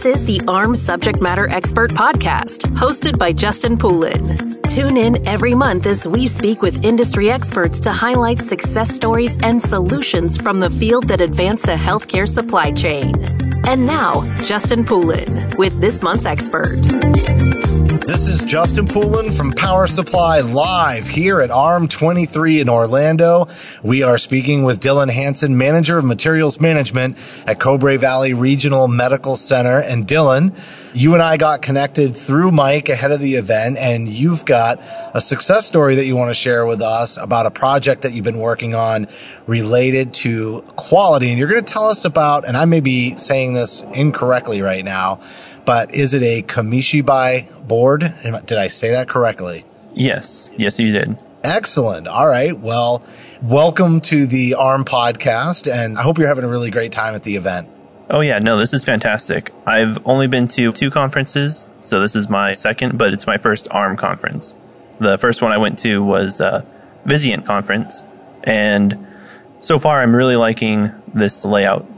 This is the AHRMM Subject Matter Expert Podcast, hosted by Justin Poulin. Tune in every month as we speak with industry experts to highlight success stories and solutions from the field that advance the healthcare supply chain. And now, Justin Poulin with this month's expert. This is Justin Poulin from Power Supply live here at AHRMM 23 in Orlando. We are speaking with Dylan Hansen, Manager of Materials Management at Cobre Valley Regional Medical Center. And Dylan, you and I got connected through Mike ahead of the event, and you've got a success story that you want to share with us about a project that you've been working on related to quality. And you're going to tell us about, and I may be saying this incorrectly right now, but is it a Kamishibai board? Did I say that correctly? Yes. Yes, you did. Excellent. All right. Well, welcome to the AHRMM podcast, and I hope you're having a really great time at the event. Oh, yeah. No, this is fantastic. I've only been to two conferences, so this is my second, but it's my first AHRMM conference. The first one I went to was a Vizient conference, and so far I'm really liking this layout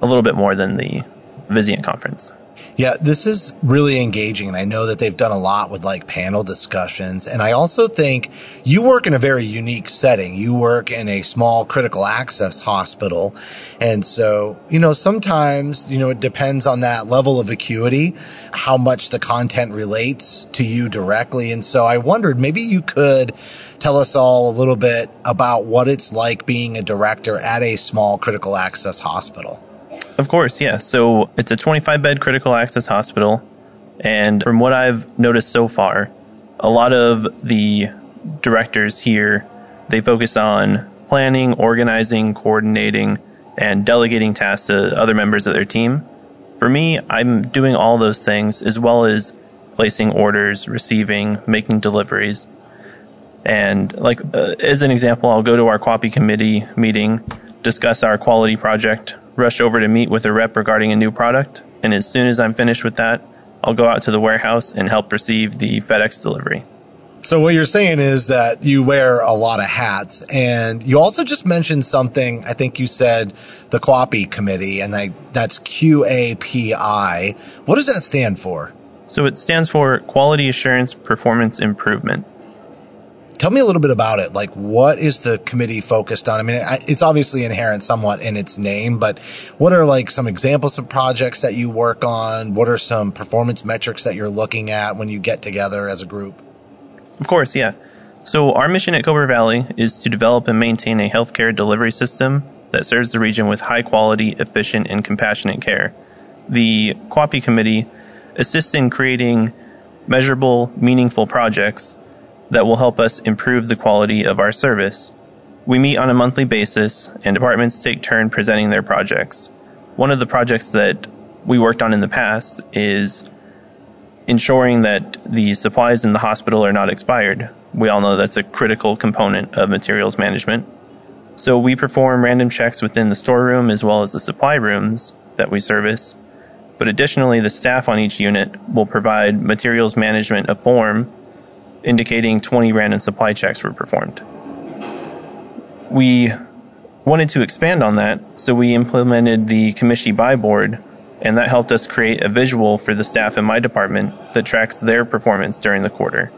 a little bit more than the Vizient conference. Yeah, this is really engaging. And I know that they've done a lot with like panel discussions. And I also think you work in a very unique setting. You work in a small critical access hospital. And so, you know, sometimes, you know, it depends on that level of acuity, how much the content relates to you directly. And so I wondered maybe you could tell us all a little bit about what it's like being a director at a small critical access hospital. Of course, yeah. So it's a 25 bed critical access hospital. And from what I've noticed so far, a lot of the directors here, they focus on planning, organizing, coordinating, and delegating tasks to other members of their team. For me, I'm doing all those things as well as placing orders, receiving, making deliveries. And like uh, as an example, I'll go to our QAPI committee meeting, discuss our quality project, rush over to meet with a rep regarding a new product, and as soon as I'm finished with that, I'll go out to the warehouse and help receive the FedEx delivery. So what you're saying is that you wear a lot of hats and you also just mentioned something. I think you said the QAPI committee and I, that's QAPI. What does that stand for? So it stands for Quality Assurance Performance Improvement. Tell me a little bit about it. Like, what is the committee focused on? I mean, it's obviously inherent somewhat in its name, but what are like some examples of projects that you work on? What are some performance metrics that you're looking at when you get together as a group? Of course, yeah. So our mission at Cobre Valley is to develop and maintain a healthcare delivery system that serves the region with high quality, efficient, and compassionate care. The QAPI committee assists in creating measurable, meaningful projects that will help us improve the quality of our service. We meet on a monthly basis, and departments take turn presenting their projects. One of the projects that we worked on in the past is ensuring that the supplies in the hospital are not expired. We all know that's a critical component of materials management. So we perform random checks within the storeroom as well as the supply rooms that we service. But additionally, the staff on each unit will provide materials management a form indicating 20 random supply checks were performed. We wanted to expand on that, so we implemented the Kamishibai board, and that helped us create a visual for the staff in my department that tracks their performance during the quarter.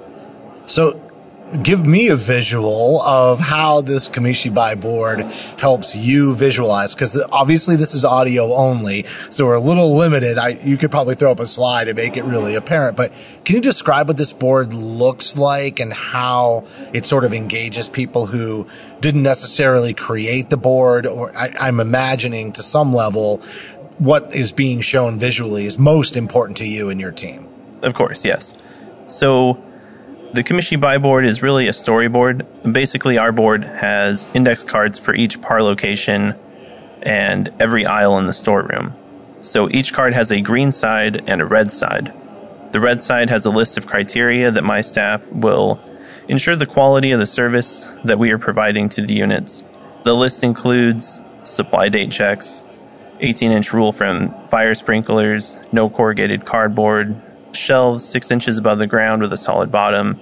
So give me a visual of how this Kamishi Kamishibai board helps you visualize because obviously this is audio only so we're a little limited. I, you could probably throw up a slide to make it really apparent but can you describe what this board looks like and how it sort of engages people who didn't necessarily create the board? Or I, I'm imagining to some level what is being shown visually is most important to you and your team. Of course yes. So the Kamishibai board is really a storyboard. Basically, our board has index cards for each par location and every aisle in the storeroom. So each card has a green side and a red side. The red side has a list of criteria that my staff will ensure the quality of the service that we are providing to the units. The list includes supply date checks, 18 inch rule from fire sprinklers, no corrugated cardboard, shelves six inches above the ground with a solid bottom.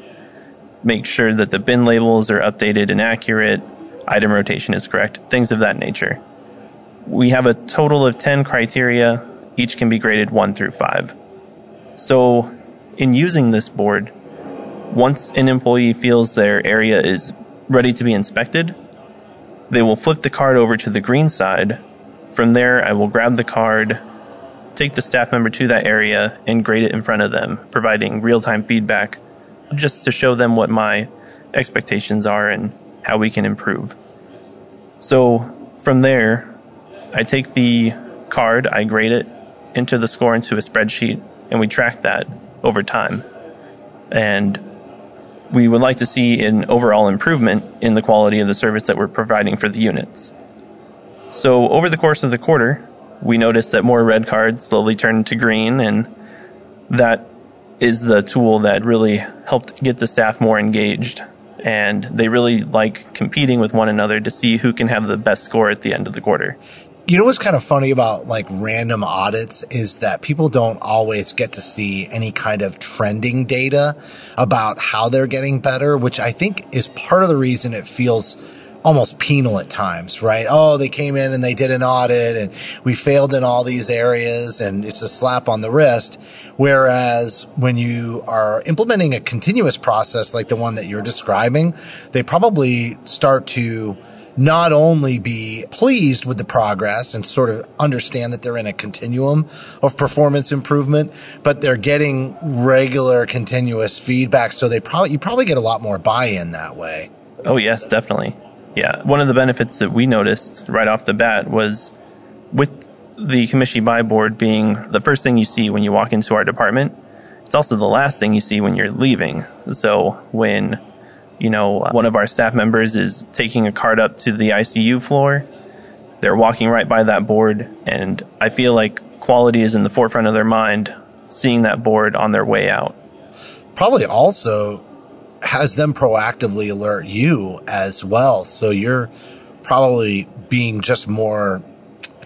Make sure that the bin labels are updated and accurate. Item rotation is correct. Things of that nature. We have a total of 10 criteria. each can be graded 1 through 5. So, in using this board, once an employee feels their area is ready to be inspected, they will flip the card over to the green side. From there, I will grab the card, take the staff member to that area, and grade it in front of them, providing real time feedback just to show them what my expectations are and how we can improve. So from there, I take the card, I grade it, enter the score into a spreadsheet, and we track that over time. And we would like to see an overall improvement in the quality of the service that we're providing for the units. So over the course of the quarter, we noticed that more red cards slowly turned to green, and that is the tool that really helped get the staff more engaged. And they really like competing with one another to see who can have the best score at the end of the quarter. You know what's kind of funny about like random audits is that people don't always get to see any kind of trending data about how they're getting better, which I think is part of the reason it feels almost penal at times, right? Oh, they came in and they did an audit and we failed in all these areas and it's a slap on the wrist. Whereas when you are implementing a continuous process like the one that you're describing, they probably start to not only be pleased with the progress and sort of understand that they're in a continuum of performance improvement, but they're getting regular continuous feedback. So they probably, you probably get a lot more buy-in that way. Oh, yes, definitely. Yeah. One of the benefits that we noticed right off the bat was with the Kamishibai board being the first thing you see when you walk into our department. It's also the last thing you see when you're leaving. So when you know, one of our staff members is taking a cart up to the ICU floor. They're walking right by that board, and I feel like quality is in the forefront of their mind, seeing that board on their way out. Probably also has them proactively alert you as well. So you're probably being just more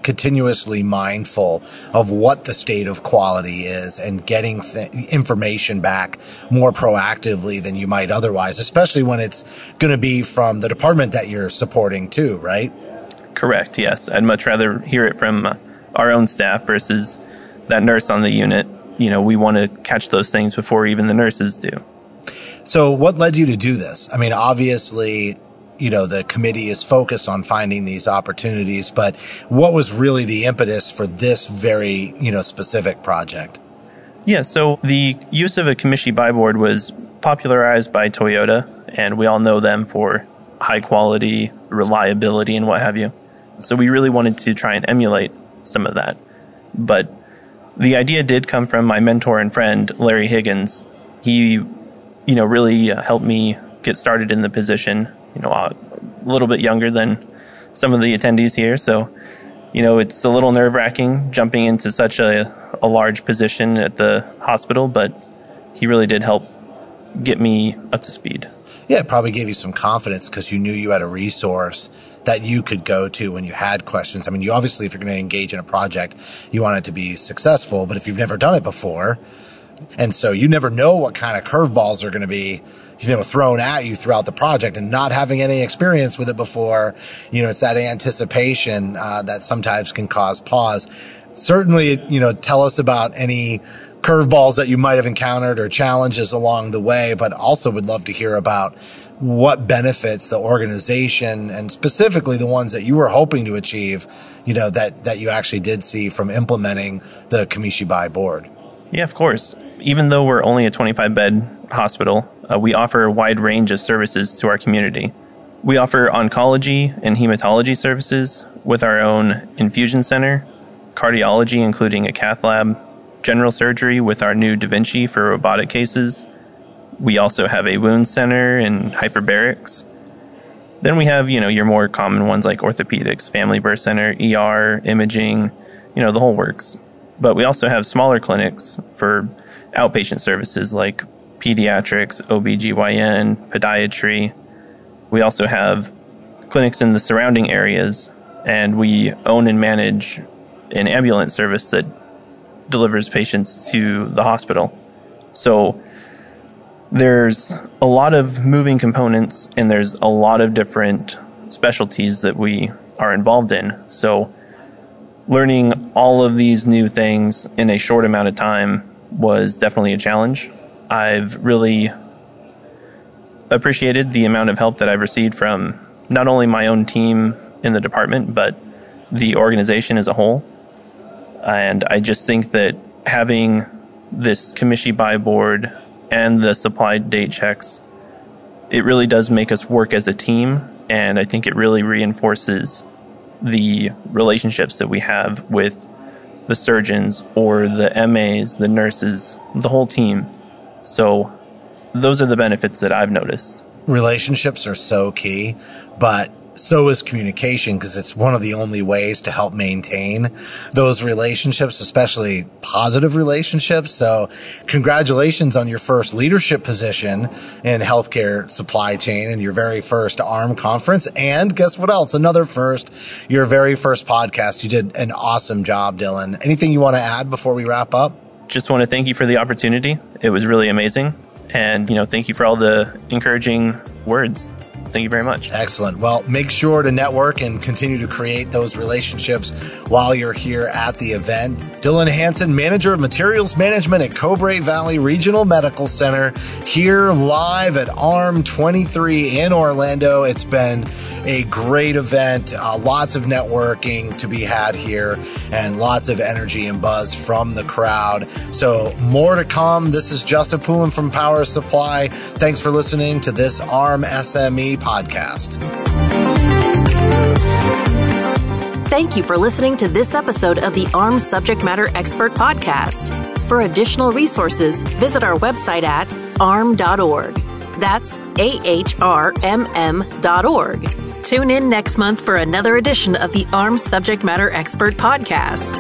continuously mindful of what the state of quality is and getting th- information back more proactively than you might otherwise, especially when it's going to be from the department that you're supporting too, right? Correct. Yes. I'd much rather hear it from uh, our own staff versus that nurse on the unit. You know, we want to catch those things before even the nurses do. So what led you to do this? I mean, obviously you know, the committee is focused on finding these opportunities, but what was really the impetus for this very, you know, specific project? Yeah, so the use of a Kamishibai board was popularized by Toyota, and we all know them for high quality, reliability, and what have you. So we really wanted to try and emulate some of that. But the idea did come from my mentor and friend, Larry Higgins. He, you know, really uh, helped me get started in the position you know, uh, a little bit younger than some of the attendees here. So, you know, it's a little nerve wracking jumping into such a, a large position at the hospital, but he really did help get me up to speed. Yeah, it probably gave you some confidence because you knew you had a resource that you could go to when you had questions. I mean, you obviously, if you're going to engage in a project, you want it to be successful, but if you've never done it before, and so you never know what kind of curveballs are going to be you know, thrown at you throughout the project and not having any experience with it before, you know, it's that anticipation, uh, that sometimes can cause pause. Certainly, you know, tell us about any curveballs that you might have encountered or challenges along the way, but also would love to hear about what benefits the organization and specifically the ones that you were hoping to achieve, you know, that, that you actually did see from implementing the buy board. Yeah, of course. Even though we're only a 25 bed hospital, uh, we offer a wide range of services to our community. We offer oncology and hematology services with our own infusion center, cardiology, including a cath lab, general surgery with our new Da Vinci for robotic cases. We also have a wound center and hyperbarics. Then we have, you know, your more common ones like orthopedics, family birth center, ER, imaging, you know, the whole works. But we also have smaller clinics for outpatient services like pediatrics, OBGYN, podiatry. We also have clinics in the surrounding areas, and we own and manage an ambulance service that delivers patients to the hospital. So there's a lot of moving components, and there's a lot of different specialties that we are involved in. So learning all of these new things in a short amount of time was definitely a challenge. I've really appreciated the amount of help that I've received from not only my own team in the department, but the organization as a whole. And I just think that having this Kamishibai board and the supply date checks, it really does make us work as a team. And I think it really reinforces the relationships that we have with the surgeons or the MAs, the nurses, the whole team. So those are the benefits that I've noticed. Relationships are so key, but so is communication because it's one of the only ways to help maintain those relationships, especially positive relationships. So congratulations on your first leadership position in healthcare supply chain and your very first AHRMM conference. And guess what else? Another first, your very first podcast. You did an awesome job, Dylan. Anything you want to add before we wrap up? Just want to thank you for the opportunity. It was really amazing. And, you know, thank you for all the encouraging words. Thank you very much. Excellent. Well, make sure to network and continue to create those relationships while you're here at the event. Dylan Hansen, Manager of Materials Management at Cobre Valley Regional Medical Center, here live at AHRMM 23 in Orlando. It's been a great event, uh, lots of networking to be had here, and lots of energy and buzz from the crowd. So, more to come. This is Justin Poulin from Power Supply. Thanks for listening to this AHRMM SME podcast. Thank you for listening to this episode of the AHRMM Subject Matter Expert Podcast. For additional resources, visit our website at ahrmm.org. That's A-H-R-M-M dot org. Tune in next month for another edition of the AHRMM Subject Matter Expert Podcast.